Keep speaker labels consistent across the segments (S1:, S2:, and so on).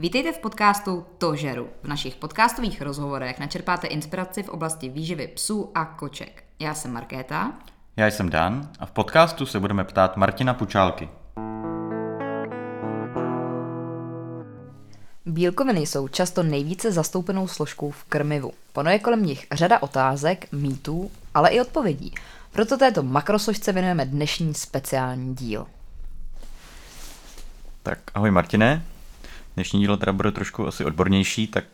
S1: Vítejte v podcastu To žeru. V našich podcastových rozhovorech načerpáte inspiraci v oblasti výživy psů a koček. Já jsem Markéta.
S2: Já jsem Dan a v podcastu se budeme ptát Martina Pučálky.
S1: Bílkoviny jsou často nejvíce zastoupenou složkou v krmivu. Panuje kolem nich řada otázek, mýtů, ale i odpovědí. Proto této makrosložce věnujeme dnešní speciální díl.
S2: Tak ahoj Martine, dnešní dílo teda bude trošku asi odbornější, tak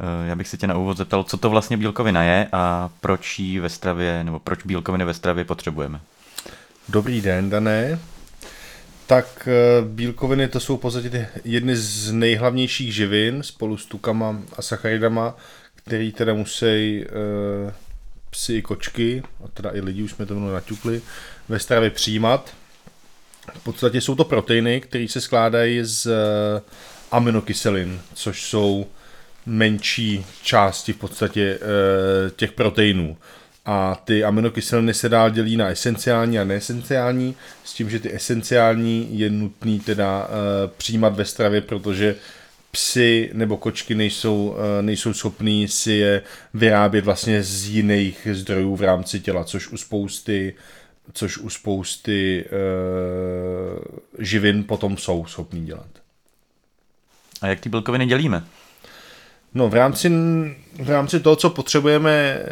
S2: eh, já bych se tě na úvod zeptal, co to vlastně bílkovina je a proč ji ve stravě, nebo proč bílkoviny ve stravě potřebujeme.
S3: Dobrý den, Dané. Tak eh, bílkoviny to jsou v podstatě jedny z nejhlavnějších živin spolu s tukama a sacharidama, který teda musí e, psy i kočky, a teda i lidi, už jsme to naťukli, ve stravě přijímat. V podstatě jsou to proteiny, které se skládají z eh, aminokyselin, což jsou menší části v podstatě eh, těch proteinů. A ty aminokyseliny se dál dělí na esenciální a neesenciální, s tím, že ty esenciální je nutný teda eh, přijímat ve stravě, protože psy nebo kočky nejsou, nejsou schopní si je vyrábět vlastně z jiných zdrojů v rámci těla, což u spousty což u spousty e, živin potom jsou schopní dělat.
S2: A jak ty bílkoviny dělíme?
S3: No v rámci, v rámci toho, co potřebujeme eh,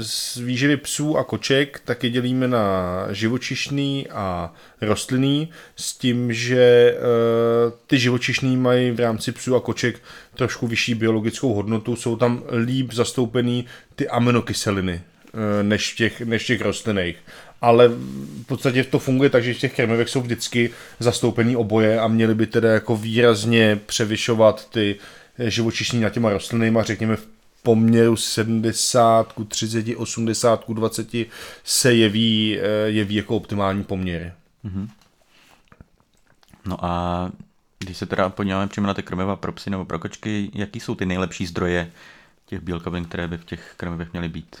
S3: z výživy psů a koček, tak je dělíme na živočišný a rostlinný, s tím, že e, ty živočišný mají v rámci psů a koček trošku vyšší biologickou hodnotu, jsou tam líp zastoupený ty aminokyseliny než v těch, než v těch rostlinných ale v podstatě to funguje tak, že v těch krmivech jsou vždycky zastoupený oboje a měly by teda jako výrazně převyšovat ty živočišní na těma rostlinama, řekněme v poměru 70 ku 30, 80 ku 20 se jeví, eh, jeví jako optimální poměry. Mm-hmm.
S2: No a když se teda podíváme přímo na ty krmiva pro psy nebo pro kočky, jaký jsou ty nejlepší zdroje těch bílkovin, které by v těch krmivech měly být?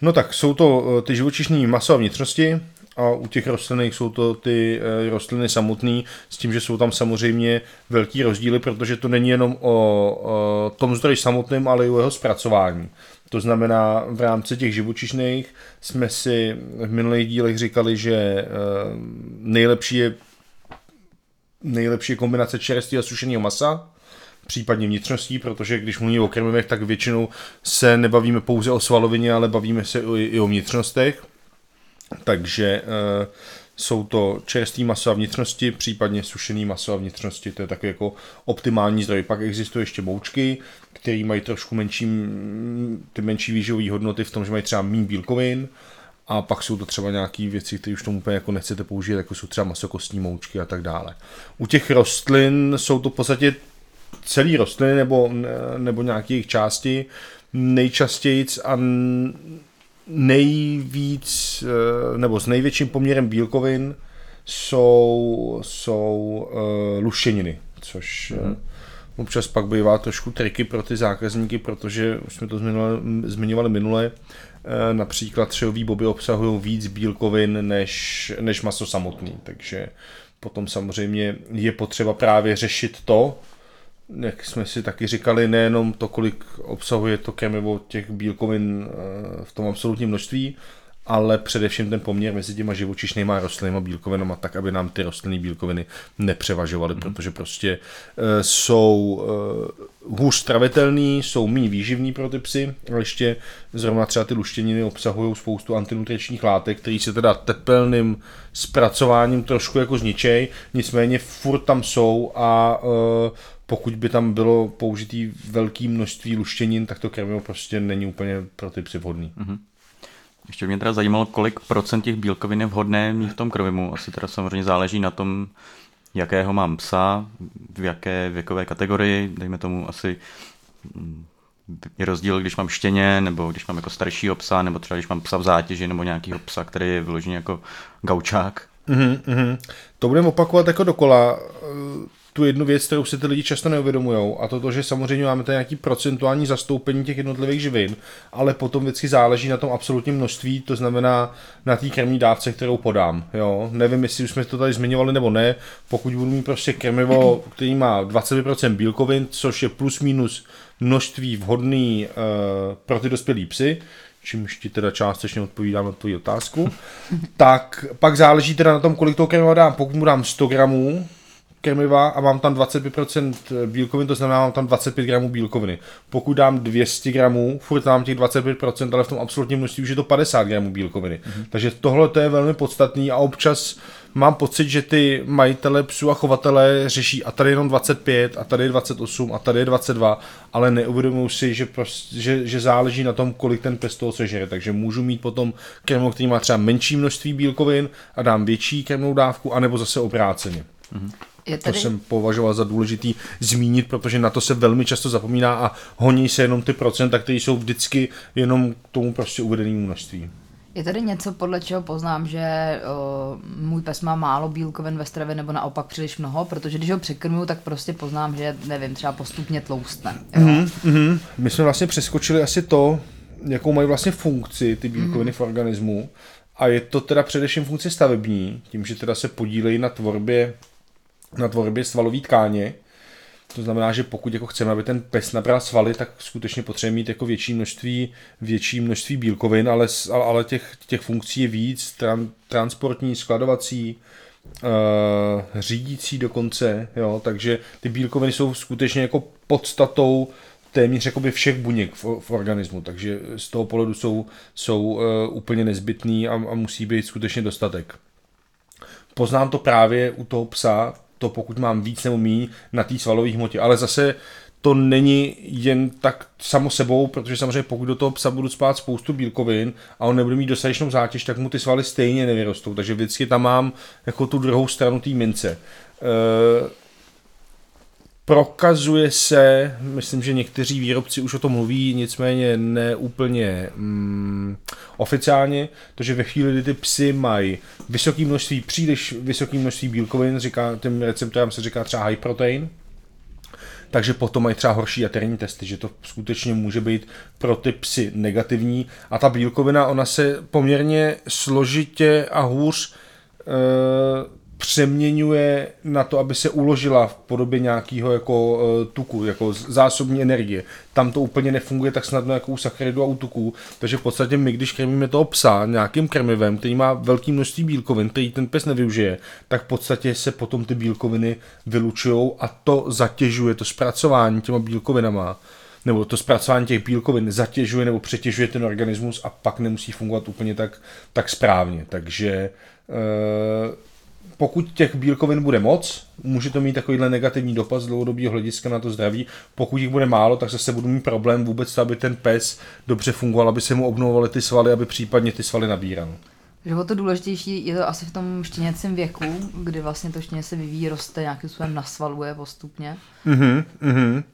S3: No tak, jsou to eh, ty živočišní maso a vnitřnosti a u těch rostlin jsou to ty eh, rostliny samotné, s tím, že jsou tam samozřejmě velký rozdíly, protože to není jenom o, o tom zdroji samotném, ale i o jeho zpracování. To znamená, v rámci těch živočišných jsme si v minulých dílech říkali, že eh, nejlepší je nejlepší je kombinace čerstvého a sušeného masa, případně vnitřností, protože když mluvíme o krmivech, tak většinou se nebavíme pouze o svalovině, ale bavíme se i o vnitřnostech. Takže e, jsou to čerstvý maso a vnitřnosti, případně sušený maso a vnitřnosti, to je taky jako optimální zdroj. Pak existují ještě moučky, které mají trošku menší, ty menší výživové hodnoty v tom, že mají třeba méně bílkovin, a pak jsou to třeba nějaké věci, které už tomu úplně jako nechcete použít, jako jsou třeba masokostní moučky a tak dále. U těch rostlin jsou to v podstatě celý rostliny nebo, nebo nějaké jejich části nejčastěji a nejvíc, eh, nebo s největším poměrem bílkovin jsou, jsou uh, luštěniny, což mm. občas pak bývá trošku triky pro ty zákazníky, protože už jsme to zmiňovali, zmiňovali minule, uh, například třehový boby obsahují víc bílkovin než, než maso samotný, takže potom samozřejmě je potřeba právě řešit to, jak jsme si taky říkali, nejenom to, kolik obsahuje to krmivo těch bílkovin eh, v tom absolutním množství, ale především ten poměr mezi těma živočišnýma a rostlinnýma bílkovinama, tak aby nám ty rostlinné bílkoviny nepřevažovaly, mm. protože prostě e, jsou e, hůř stravitelný, jsou méně výživní pro ty psy, ale ještě zrovna třeba ty luštěniny obsahují spoustu antinutričních látek, které se teda tepelným zpracováním trošku jako zničej, nicméně furt tam jsou a e, pokud by tam bylo použitý velké množství luštěnin, tak to krmivo prostě není úplně pro ty psy vhodný. Mm-hmm.
S2: Ještě mě teda zajímalo, kolik procent těch bílkovin je vhodné mít v tom krmivu. Asi teda samozřejmě záleží na tom, jakého mám psa, v jaké věkové kategorii, dejme tomu asi mm, je rozdíl, když mám štěně, nebo když mám jako staršího psa, nebo třeba když mám psa v zátěži, nebo nějakýho psa, který je vyložený jako gaučák.
S3: Mm-hmm. To budeme opakovat jako dokola tu jednu věc, kterou si ty lidi často neuvědomují, a to to, že samozřejmě máme tady nějaký procentuální zastoupení těch jednotlivých živin, ale potom vždycky záleží na tom absolutním množství, to znamená na té krmní dávce, kterou podám. Jo? Nevím, jestli už jsme to tady zmiňovali nebo ne, pokud budu mít prostě krmivo, který má 20% bílkovin, což je plus minus množství vhodný uh, pro ty dospělé psy, čímž ti teda částečně odpovídám na tu otázku, tak pak záleží teda na tom, kolik toho krmiva dám. Pokud mu dám 100 gramů, krmiva a mám tam 25% bílkovin, to znamená, mám tam 25 gramů bílkoviny. Pokud dám 200 gramů, furt mám těch 25%, ale v tom absolutním množství už je to 50 gramů bílkoviny. Mm-hmm. Takže tohle to je velmi podstatný a občas mám pocit, že ty majitele psů a chovatele řeší a tady jenom 25, a tady je 28, a tady je 22, ale neuvědomují si, že, prostě, že, že záleží na tom, kolik ten pes toho sežere. Takže můžu mít potom krmou, který má třeba menší množství bílkovin a dám větší krmnou dávku, anebo zase obráceně. Mm-hmm. Je tady... To jsem považoval za důležitý zmínit, protože na to se velmi často zapomíná a honí se jenom ty procenta, které jsou vždycky jenom k tomu prostě uvedenému množství.
S1: Je tady něco, podle čeho poznám, že o, můj pes má málo bílkovin ve stravě nebo naopak příliš mnoho, protože když ho překrmuju, tak prostě poznám, že nevím, třeba postupně tloustne.
S3: Mm-hmm, mm-hmm. My jsme vlastně přeskočili asi to, jakou mají vlastně funkci ty bílkoviny mm-hmm. v organismu a je to teda především funkce stavební, tím, že teda se podílejí na tvorbě na tvorbě svalové tkáně. To znamená, že pokud jako chceme, aby ten pes nabral svaly, tak skutečně potřebujeme mít jako větší množství, větší množství bílkovin, ale, ale těch, těch funkcí je víc, tran, transportní, skladovací, uh, řídící dokonce, jo, takže ty bílkoviny jsou skutečně jako podstatou téměř jakoby všech buněk v, v organismu, takže z toho pohledu jsou, jsou uh, úplně nezbytný a, a musí být skutečně dostatek. Poznám to právě u toho psa, to pokud mám víc nebo méně na té svalové hmotě. Ale zase to není jen tak samo sebou, protože samozřejmě pokud do toho psa budu spát spoustu bílkovin a on nebude mít dostatečnou zátěž, tak mu ty svaly stejně nevyrostou. Takže vždycky tam mám jako tu druhou stranu té mince. E, prokazuje se, myslím, že někteří výrobci už o tom mluví, nicméně ne úplně mm, oficiálně, že ve chvíli, kdy ty psy mají vysoké množství, příliš vysoké množství bílkovin, říká, tím receptorám se říká třeba high protein, takže potom mají třeba horší jaterní testy, že to skutečně může být pro ty psy negativní. A ta bílkovina, ona se poměrně složitě a hůř e, přeměňuje na to, aby se uložila v podobě nějakého jako uh, tuku, jako zásobní energie. Tam to úplně nefunguje tak snadno jako u sacharidu a u tuků, takže v podstatě my, když krmíme toho psa nějakým krmivem, který má velké množství bílkovin, který ten pes nevyužije, tak v podstatě se potom ty bílkoviny vylučují a to zatěžuje to zpracování těma bílkovinama nebo to zpracování těch bílkovin zatěžuje nebo přetěžuje ten organismus a pak nemusí fungovat úplně tak, tak správně. Takže uh, pokud těch bílkovin bude moc, může to mít takovýhle negativní dopad z dlouhodobého hlediska na to zdraví. Pokud jich bude málo, tak zase budu mít problém vůbec to, aby ten pes dobře fungoval, aby se mu obnovovaly ty svaly, aby případně ty svaly nabíral.
S1: Že to důležitější je to asi v tom štěněcím věku, kdy vlastně to štěně se vyvíjí, roste, nějakým způsobem nasvaluje postupně. Mhm, mhm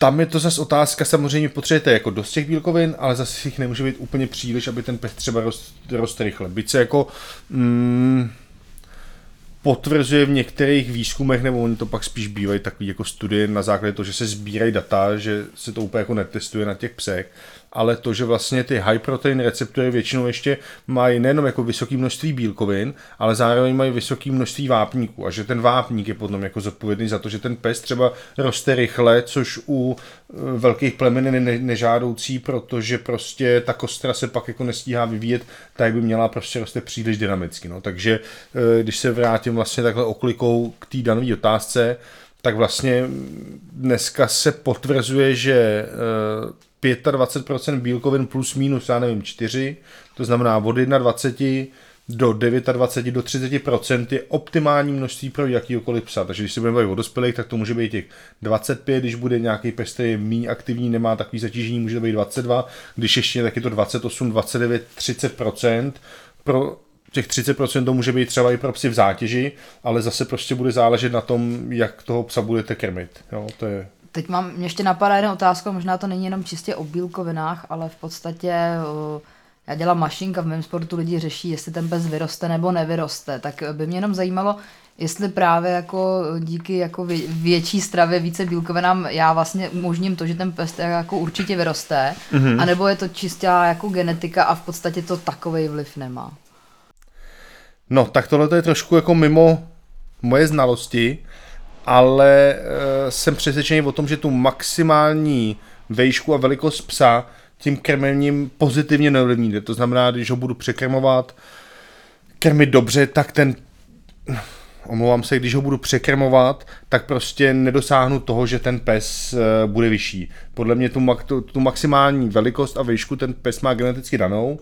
S3: tam je to zase otázka, samozřejmě potřebujete jako dost těch bílkovin, ale zase jich nemůže být úplně příliš, aby ten pes třeba rost, rost rychle. Byť se jako mm, potvrzuje v některých výzkumech, nebo oni to pak spíš bývají takový jako studie na základě toho, že se sbírají data, že se to úplně jako netestuje na těch psech, ale to, že vlastně ty high protein receptory většinou ještě mají nejenom jako vysoké množství bílkovin, ale zároveň mají vysoké množství vápníků a že ten vápník je potom jako zodpovědný za to, že ten pes třeba roste rychle, což u e, velkých plemen je ne- nežádoucí, protože prostě ta kostra se pak jako nestíhá vyvíjet tak, by měla prostě roste příliš dynamicky. No. Takže e, když se vrátím vlastně takhle oklikou k té dané otázce, tak vlastně dneska se potvrzuje, že e, 25% bílkovin plus minus, já nevím, 4, to znamená od 21 do 29 do 30% je optimální množství pro jakýkoliv psa. Takže když se budeme bavit o dospělých, tak to může být těch 25, když bude nějaký pes, který je méně aktivní, nemá takový zatížení, může to být 22, když ještě tak je to 28, 29, 30%. Pro těch 30% to může být třeba i pro psy v zátěži, ale zase prostě bude záležet na tom, jak toho psa budete krmit. Jo, to je
S1: Teď mám, mě ještě napadá jedna otázka, možná to není jenom čistě o bílkovinách, ale v podstatě já dělám mašinka, v mém sportu lidi řeší, jestli ten pes vyroste nebo nevyroste, tak by mě jenom zajímalo, jestli právě jako díky jako větší stravě, více bílkovinám, já vlastně umožním to, že ten pes jako určitě vyroste, mm-hmm. anebo je to čistá jako genetika a v podstatě to takový vliv nemá.
S3: No, tak tohle je trošku jako mimo moje znalosti, ale e, jsem přesvědčený o tom, že tu maximální vejšku a velikost psa tím krmením pozitivně neovlivníte. To znamená, když ho budu překrmovat, krmit dobře, tak ten omlouvám se, když ho budu překrmovat, tak prostě nedosáhnu toho, že ten pes eh, bude vyšší. Podle mě tu, tu, tu maximální velikost a výšku ten pes má geneticky danou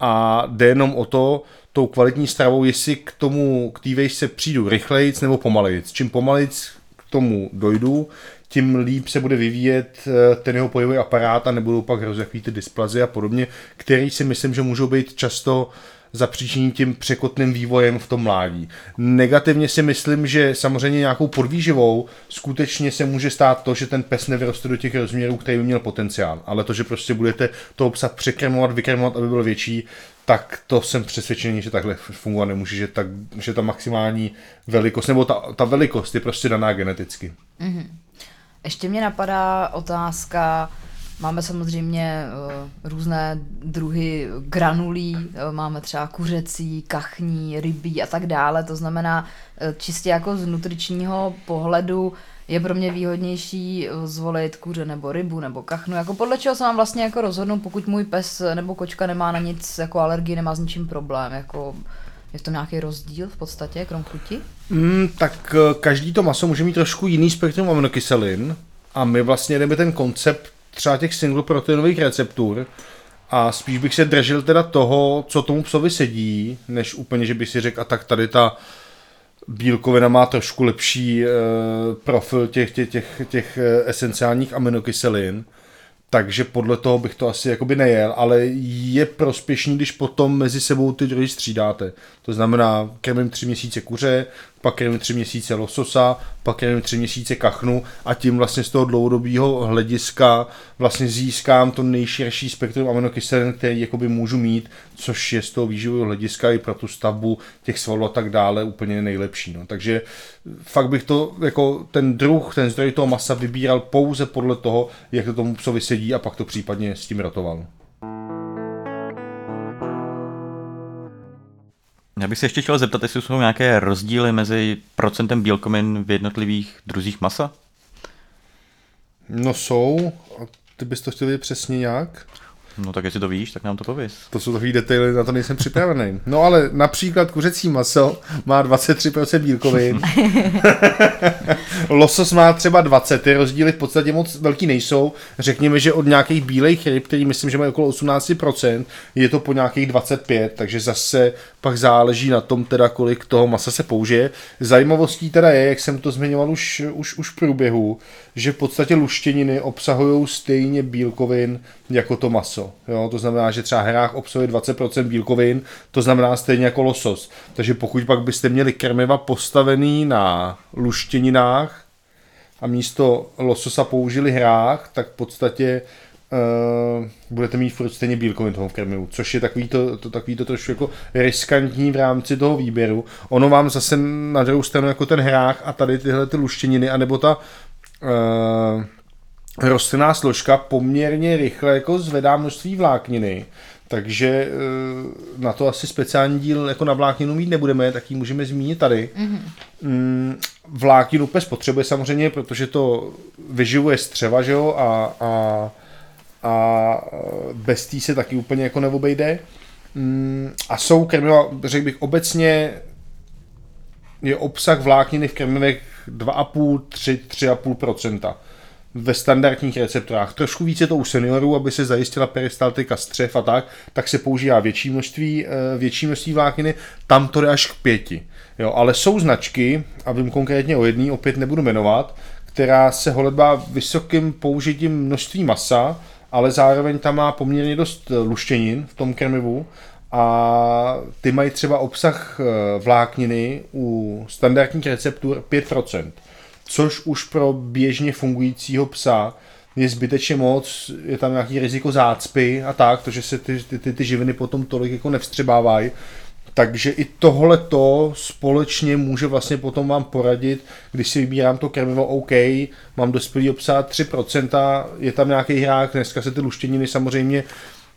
S3: a jde jenom o to, tou kvalitní stravou, jestli k tomu, k té vejšce přijdu rychlejc nebo pomalejc. Čím pomalejc k tomu dojdu, tím líp se bude vyvíjet eh, ten jeho pohybový aparát a nebudou pak hrozit ty dysplazy a podobně, který si myslím, že můžou být často zapříčiní tím překotným vývojem v tom mládí. Negativně si myslím, že samozřejmě nějakou podvýživou skutečně se může stát to, že ten pes nevyroste do těch rozměrů, který by měl potenciál. Ale to, že prostě budete toho psa překrmovat, vykrmovat, aby byl větší, tak to jsem přesvědčený, že takhle fungovat nemůže, že, tak, že ta maximální velikost, nebo ta, ta velikost je prostě daná geneticky. Mm-hmm.
S1: Ještě mě napadá otázka, Máme samozřejmě uh, různé druhy granulí, uh, máme třeba kuřecí, kachní, rybí a tak dále. To znamená, uh, čistě jako z nutričního pohledu je pro mě výhodnější zvolit kuře nebo rybu nebo kachnu. Jako podle čeho se mám vlastně jako rozhodnout, pokud můj pes nebo kočka nemá na nic jako alergii, nemá s ničím problém. Jako je to nějaký rozdíl v podstatě, krom chuti?
S3: Mm, tak každý to maso může mít trošku jiný spektrum aminokyselin a my vlastně jdeme ten koncept třeba těch single proteinových receptur a spíš bych se držel teda toho, co tomu psovi sedí, než úplně, že bych si řekl, a tak tady ta bílkovina má trošku lepší e, profil těch, těch, těch, těch eh, esenciálních aminokyselin, takže podle toho bych to asi jakoby nejel, ale je prospěšný, když potom mezi sebou ty druhy střídáte. To znamená, krmím tři měsíce kuře, pak krmím tři měsíce lososa, pak krmím tři měsíce kachnu a tím vlastně z toho dlouhodobého hlediska vlastně získám to nejširší spektrum aminokyselin, který jakoby můžu mít, což je z toho výživového hlediska i pro tu stavbu těch svalů a tak dále úplně nejlepší. No. Takže fakt bych to jako ten druh, ten zdroj toho masa vybíral pouze podle toho, jak to tomu psovi sedí a pak to případně s tím rotoval.
S2: Já bych se ještě chtěl zeptat, jestli jsou nějaké rozdíly mezi procentem bílkovin v jednotlivých druzích masa?
S3: No jsou. A ty bys to chtěl vědět přesně jak?
S2: No tak jestli to víš, tak nám to pověs.
S3: To jsou takové detaily, na to nejsem připravený. No ale například kuřecí maso má 23% bílkovin. Losos má třeba 20, ty rozdíly v podstatě moc velký nejsou. Řekněme, že od nějakých bílejch ryb, který myslím, že mají okolo 18%, je to po nějakých 25, takže zase pak záleží na tom teda, kolik toho masa se použije. Zajímavostí teda je, jak jsem to zmiňoval už, už, už v průběhu, že v podstatě luštěniny obsahují stejně bílkovin jako to maso. Jo? To znamená, že třeba hrách obsahuje 20% bílkovin, to znamená stejně jako losos. Takže pokud pak byste měli krmiva postavený na luštěninách a místo lososa použili hrách, tak v podstatě uh, budete mít furt stejně bílkovin toho krmivu, což je takový to, to, takový to trošku jako riskantní v rámci toho výběru. Ono vám zase na druhou stranu jako ten hrách a tady tyhle ty luštěniny, anebo ta uh, rostlinná složka poměrně rychle jako zvedá množství vlákniny, takže eh, na to asi speciální díl jako na vlákninu mít nebudeme, tak ji můžeme zmínit tady. Mm-hmm. Vlákninu pes potřebuje samozřejmě, protože to vyživuje střeva, že jo, a, a, a bez tý se taky úplně jako neobejde. Mm, a jsou krmiva, řekl bych obecně, je obsah vlákniny v krmivech 2,5-3,5% ve standardních receptorách. Trošku více to u seniorů, aby se zajistila peristaltika střev a tak, tak se používá větší množství, eh, větší množství vlákniny, tam to jde až k pěti. Jo, ale jsou značky, a vím konkrétně o jedné, opět nebudu jmenovat, která se holedbá vysokým použitím množství masa, ale zároveň tam má poměrně dost luštěnin v tom krmivu a ty mají třeba obsah eh, vlákniny u standardních receptur 5% což už pro běžně fungujícího psa je zbytečně moc, je tam nějaký riziko zácpy a tak, že se ty, ty, ty, ty živiny potom tolik jako nevstřebávají, Takže i tohle to společně může vlastně potom vám poradit, když si vybírám to krmivo OK, mám dospělý obsah 3%, je tam nějaký hrák, dneska se ty luštěniny samozřejmě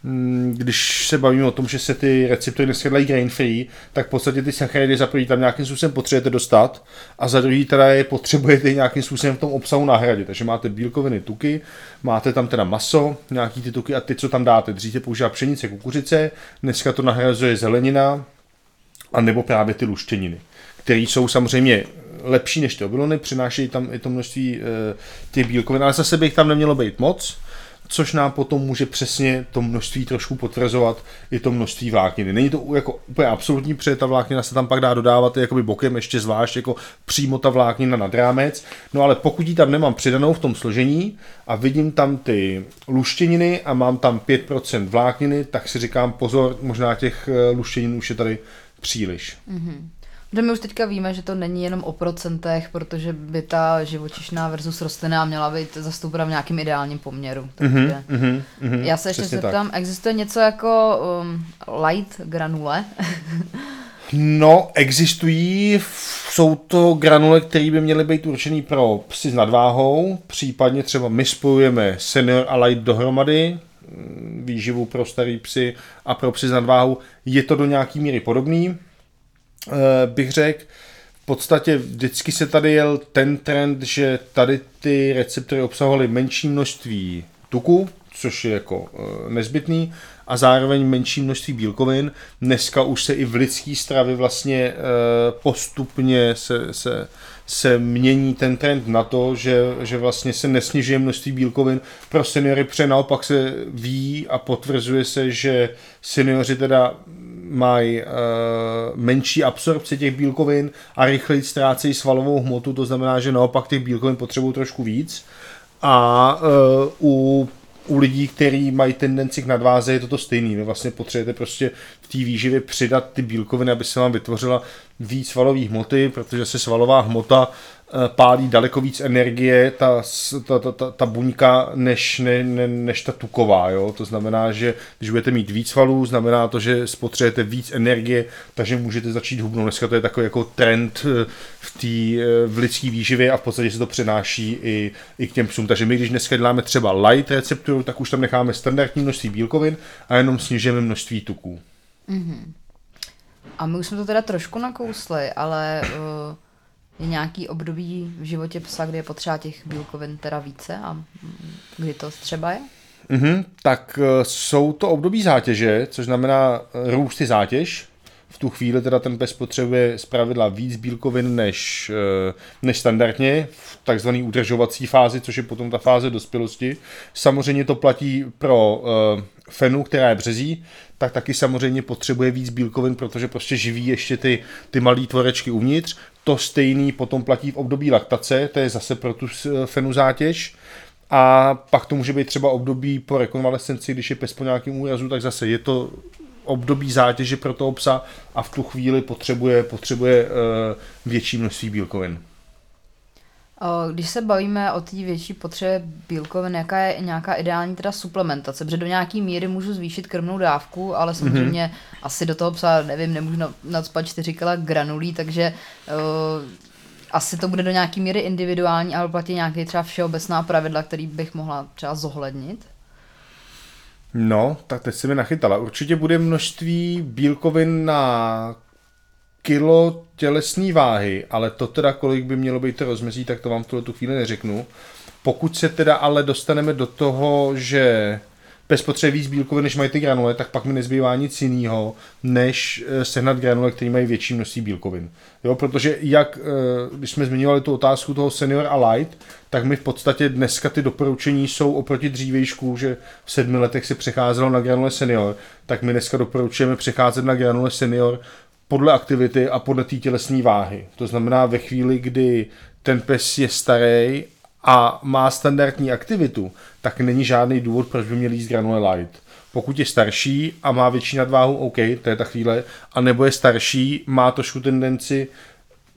S3: Mm, když se bavíme o tom, že se ty receptory dneska dělají grain free, tak v podstatě ty sacharidy za první tam nějakým způsobem potřebujete dostat a za druhý teda je potřebujete nějakým způsobem v tom obsahu nahradit. Takže máte bílkoviny, tuky, máte tam teda maso, nějaký ty tuky a ty, co tam dáte. Dříve používá pšenice, kukuřice, dneska to nahrazuje zelenina a nebo právě ty luštěniny, které jsou samozřejmě lepší než ty obilony, přinášejí tam i to množství e, těch bílkovin, ale zase by jich tam nemělo být moc což nám potom může přesně to množství trošku potvrzovat i to množství vlákniny. Není to jako úplně absolutní, protože ta vláknina se tam pak dá dodávat jakoby bokem ještě zvlášť jako přímo ta vláknina nad rámec, no ale pokud ji tam nemám přidanou v tom složení a vidím tam ty luštěniny a mám tam 5% vlákniny, tak si říkám pozor, možná těch eh, luštěnin už je tady příliš. Mm-hmm.
S1: Protože my už teďka víme, že to není jenom o procentech, protože by ta živočišná versus rostlinná měla být zastoupena v nějakém ideálním poměru. Takže mm-hmm, mm-hmm, já se ještě zeptám, tak. existuje něco jako um, light granule?
S3: no, existují, jsou to granule, které by měly být určený pro psy s nadváhou, případně třeba my spojujeme senior a light dohromady, mm, výživu pro starý psy a pro psy s nadváhou. Je to do nějaký míry podobný, bych řekl, v podstatě vždycky se tady jel ten trend, že tady ty receptory obsahovaly menší množství tuku, což je jako eh, nezbytný, a zároveň menší množství bílkovin. Dneska už se i v lidské stravě vlastně eh, postupně se, se, se mění ten trend na to, že, že vlastně se nesnižuje množství bílkovin. Pro seniory pře naopak se ví a potvrzuje se, že seniori teda mají uh, menší absorpci těch bílkovin a rychleji ztrácejí svalovou hmotu, to znamená, že naopak těch bílkovin potřebují trošku víc. A uh, u u lidí, kteří mají tendenci k nadváze, je to to stejný. Vy vlastně potřebujete prostě v té výživě přidat ty bílkoviny, aby se vám vytvořila víc svalové hmoty, protože se svalová hmota Eh, pálí daleko víc energie ta, ta, ta, ta, ta buňka než, ne, ne, než ta tuková. Jo? To znamená, že když budete mít víc valů, znamená to, že spotřebujete víc energie, takže můžete začít hubnout. Dneska to je takový jako trend eh, v, tý, eh, v lidské výživě a v podstatě se to přenáší i, i k těm psům. Takže my, když dneska děláme třeba light recepturu, tak už tam necháme standardní množství bílkovin a jenom snižujeme množství tuků. Mm-hmm.
S1: A my už jsme to teda trošku nakousli, ale uh je nějaký období v životě psa, kdy je potřeba těch bílkovin teda více a kdy to třeba je?
S3: Mm-hmm, tak uh, jsou to období zátěže, což znamená uh, růst zátěž. V tu chvíli teda ten pes potřebuje z pravidla víc bílkovin než, uh, než standardně v takzvané udržovací fázi, což je potom ta fáze dospělosti. Samozřejmě to platí pro fenu, která je březí, tak taky samozřejmě potřebuje víc bílkovin, protože prostě živí ještě ty, ty malé tvorečky uvnitř. To stejný potom platí v období laktace, to je zase pro tu fenu zátěž. A pak to může být třeba období po rekonvalescenci, když je pes po nějakém úrazu, tak zase je to období zátěže pro toho psa a v tu chvíli potřebuje, potřebuje uh, větší množství bílkovin.
S1: Když se bavíme o té větší potřebě bílkovin, jaká je nějaká ideální teda suplementace? Protože do nějaký míry můžu zvýšit krmnou dávku, ale samozřejmě mm-hmm. asi do toho psa, nevím, nemůžu nadspat 4 kg granulí, takže uh, asi to bude do nějaký míry individuální, ale platí nějaké třeba všeobecná pravidla, který bych mohla třeba zohlednit?
S3: No, tak teď se mi nachytala. Určitě bude množství bílkovin na kilo tělesné váhy, ale to teda kolik by mělo být to rozmezí, tak to vám v tuhle tu chvíli neřeknu. Pokud se teda ale dostaneme do toho, že pes potřebuje víc bílkovin, než mají ty granule, tak pak mi nezbývá nic jiného, než eh, sehnat granule, které mají větší množství bílkovin. Jo, protože jak, eh, když jsme zmiňovali tu otázku toho senior a light, tak mi v podstatě dneska ty doporučení jsou oproti dřívejšku, že v sedmi letech se přecházelo na granule senior, tak my dneska doporučujeme přecházet na granule senior podle aktivity a podle té tělesné váhy. To znamená ve chvíli, kdy ten pes je starý a má standardní aktivitu, tak není žádný důvod, proč by měl jíst granule light. Pokud je starší a má větší nadváhu, OK, to je ta chvíle, a nebo je starší, má trošku tendenci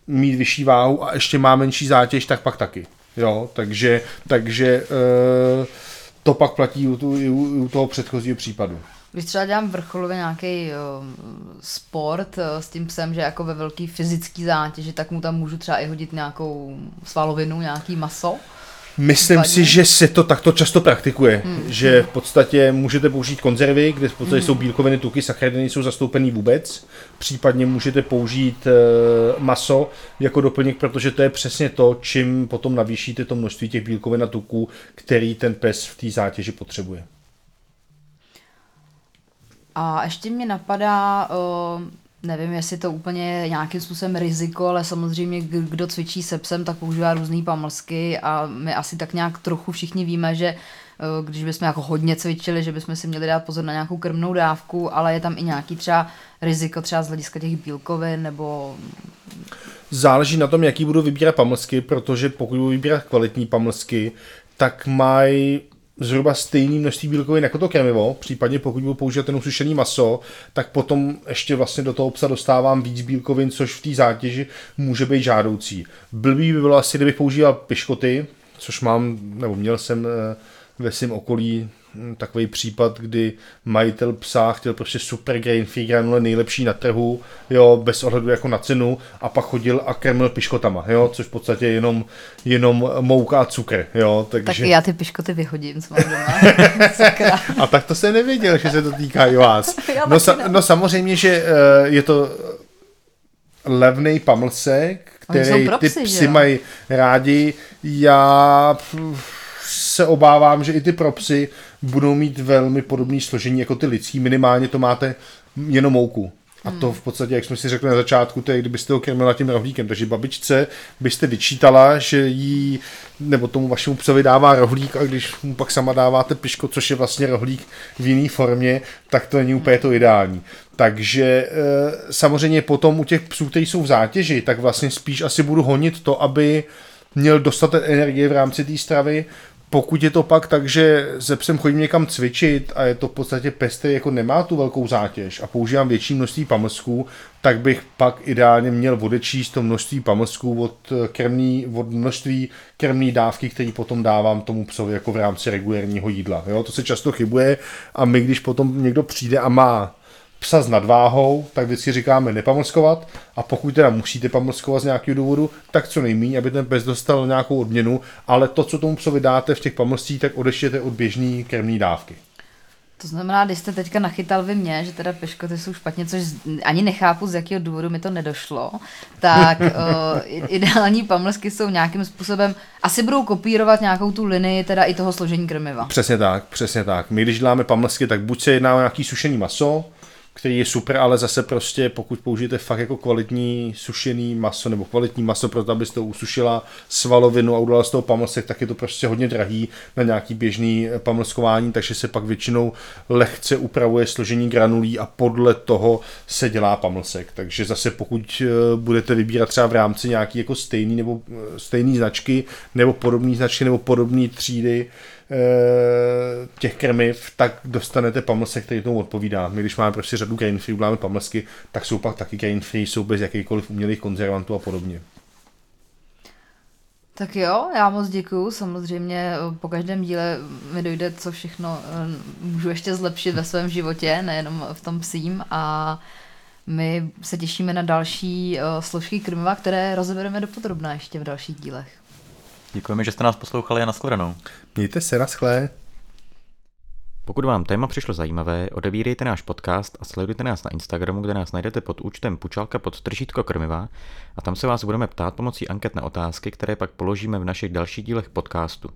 S3: mít vyšší váhu a ještě má menší zátěž, tak pak taky. Jo, takže, takže e, to pak platí u, tu, u, u toho předchozího případu.
S1: Když třeba dělám vrcholově nějaký uh, sport uh, s tím psem, že jako ve velký fyzický zátěži, tak mu tam můžu třeba i hodit nějakou svalovinu, nějaký maso.
S3: Myslím Vadně. si, že se to takto často praktikuje, hmm. že v podstatě můžete použít konzervy, kde v podstatě hmm. jsou bílkoviny, tuky, sacharidy nejsou zastoupený vůbec, případně můžete použít uh, maso jako doplněk, protože to je přesně to, čím potom navýšíte to množství těch bílkovin a tuků, který ten pes v té zátěži potřebuje.
S1: A ještě mě napadá, uh, nevím, jestli to úplně nějakým způsobem riziko, ale samozřejmě kdo cvičí se psem, tak používá různé pamlsky a my asi tak nějak trochu všichni víme, že uh, když bychom jako hodně cvičili, že bychom si měli dát pozor na nějakou krmnou dávku, ale je tam i nějaký třeba riziko třeba z hlediska těch bílkovin nebo...
S3: Záleží na tom, jaký budu vybírat pamlsky, protože pokud budu vybírat kvalitní pamlsky, tak mají zhruba stejný množství bílkovin jako to krmivo, případně pokud budu používat ten usušený maso, tak potom ještě vlastně do toho psa dostávám víc bílkovin, což v té zátěži může být žádoucí. Blbý by bylo asi, kdybych používal piškoty, což mám, nebo měl jsem eh, ve svém okolí takový případ, kdy majitel psa chtěl prostě super grain free granule nejlepší na trhu, jo, bez ohledu jako na cenu a pak chodil a krmil piškotama, jo, což v podstatě je jenom, jenom mouka a cukr, jo, takže...
S1: Tak já ty piškoty vyhodím, co mám doma.
S3: a tak to se nevěděl, že se to týká i vás. No, sa, no samozřejmě, že uh, je to levný pamlsek, který ty psy mají rádi. Já se obávám, že i ty propsy budou mít velmi podobné složení jako ty licí, minimálně to máte jenom mouku. A to v podstatě, jak jsme si řekli na začátku, to je, kdybyste ho krmila tím rohlíkem. Takže babičce byste vyčítala, že jí, nebo tomu vašemu psovi dává rohlík a když mu pak sama dáváte piško, což je vlastně rohlík v jiné formě, tak to není úplně to ideální. Takže e, samozřejmě potom u těch psů, kteří jsou v zátěži, tak vlastně spíš asi budu honit to, aby měl dostatek energie v rámci té stravy, pokud je to pak tak, že se psem chodím někam cvičit a je to v podstatě pes, který jako nemá tu velkou zátěž a používám větší množství pamlsků, tak bych pak ideálně měl odečíst to množství pamlsků od, eh, krmní, od množství krmní dávky, který potom dávám tomu psovi jako v rámci regulérního jídla. Jo? To se často chybuje a my, když potom někdo přijde a má psa s nadváhou, tak vždycky říkáme nepamlskovat a pokud teda musíte pamlskovat z nějakého důvodu, tak co nejméně, aby ten pes dostal nějakou odměnu, ale to, co tomu psovi dáte v těch pamlscích, tak odeštěte od běžné krmní dávky.
S1: To znamená, když jste teďka nachytal vy mě, že teda peškoty jsou špatně, což ani nechápu, z jakého důvodu mi to nedošlo, tak uh, ideální pamlsky jsou nějakým způsobem, asi budou kopírovat nějakou tu linii teda i toho složení krmiva.
S3: Přesně tak, přesně tak. My když děláme pamlsky, tak buď se jedná o nějaký sušený maso, který je super, ale zase prostě pokud použijete fakt jako kvalitní sušený maso nebo kvalitní maso pro to, abyste usušila svalovinu a udělala z toho pamlsek, tak je to prostě hodně drahý na nějaký běžný pamlskování, takže se pak většinou lehce upravuje složení granulí a podle toho se dělá pamlsek. Takže zase pokud eh, budete vybírat třeba v rámci nějaký jako stejný nebo eh, stejný značky nebo podobný značky nebo podobné třídy, Eh, těch krmiv, tak dostanete pamlsek, který tomu odpovídá. My když máme prostě řadu grain free, uděláme pamlsky, tak jsou pak taky grain free, jsou bez jakýchkoliv umělých konzervantů a podobně.
S1: Tak jo, já moc děkuju. Samozřejmě eh, po každém díle mi dojde, co všechno eh, můžu ještě zlepšit ve svém životě, nejenom v tom psím a my se těšíme na další složky krmiva, které rozebereme dopodrobná ještě v dalších dílech.
S2: Děkujeme, že jste nás poslouchali a nashledanou.
S3: Mějte se, naschle.
S2: Pokud vám téma přišlo zajímavé, odebírejte náš podcast a sledujte nás na Instagramu, kde nás najdete pod účtem Pučalka pod tržítko krmiva a tam se vás budeme ptát pomocí anket na otázky, které pak položíme v našich dalších dílech podcastu.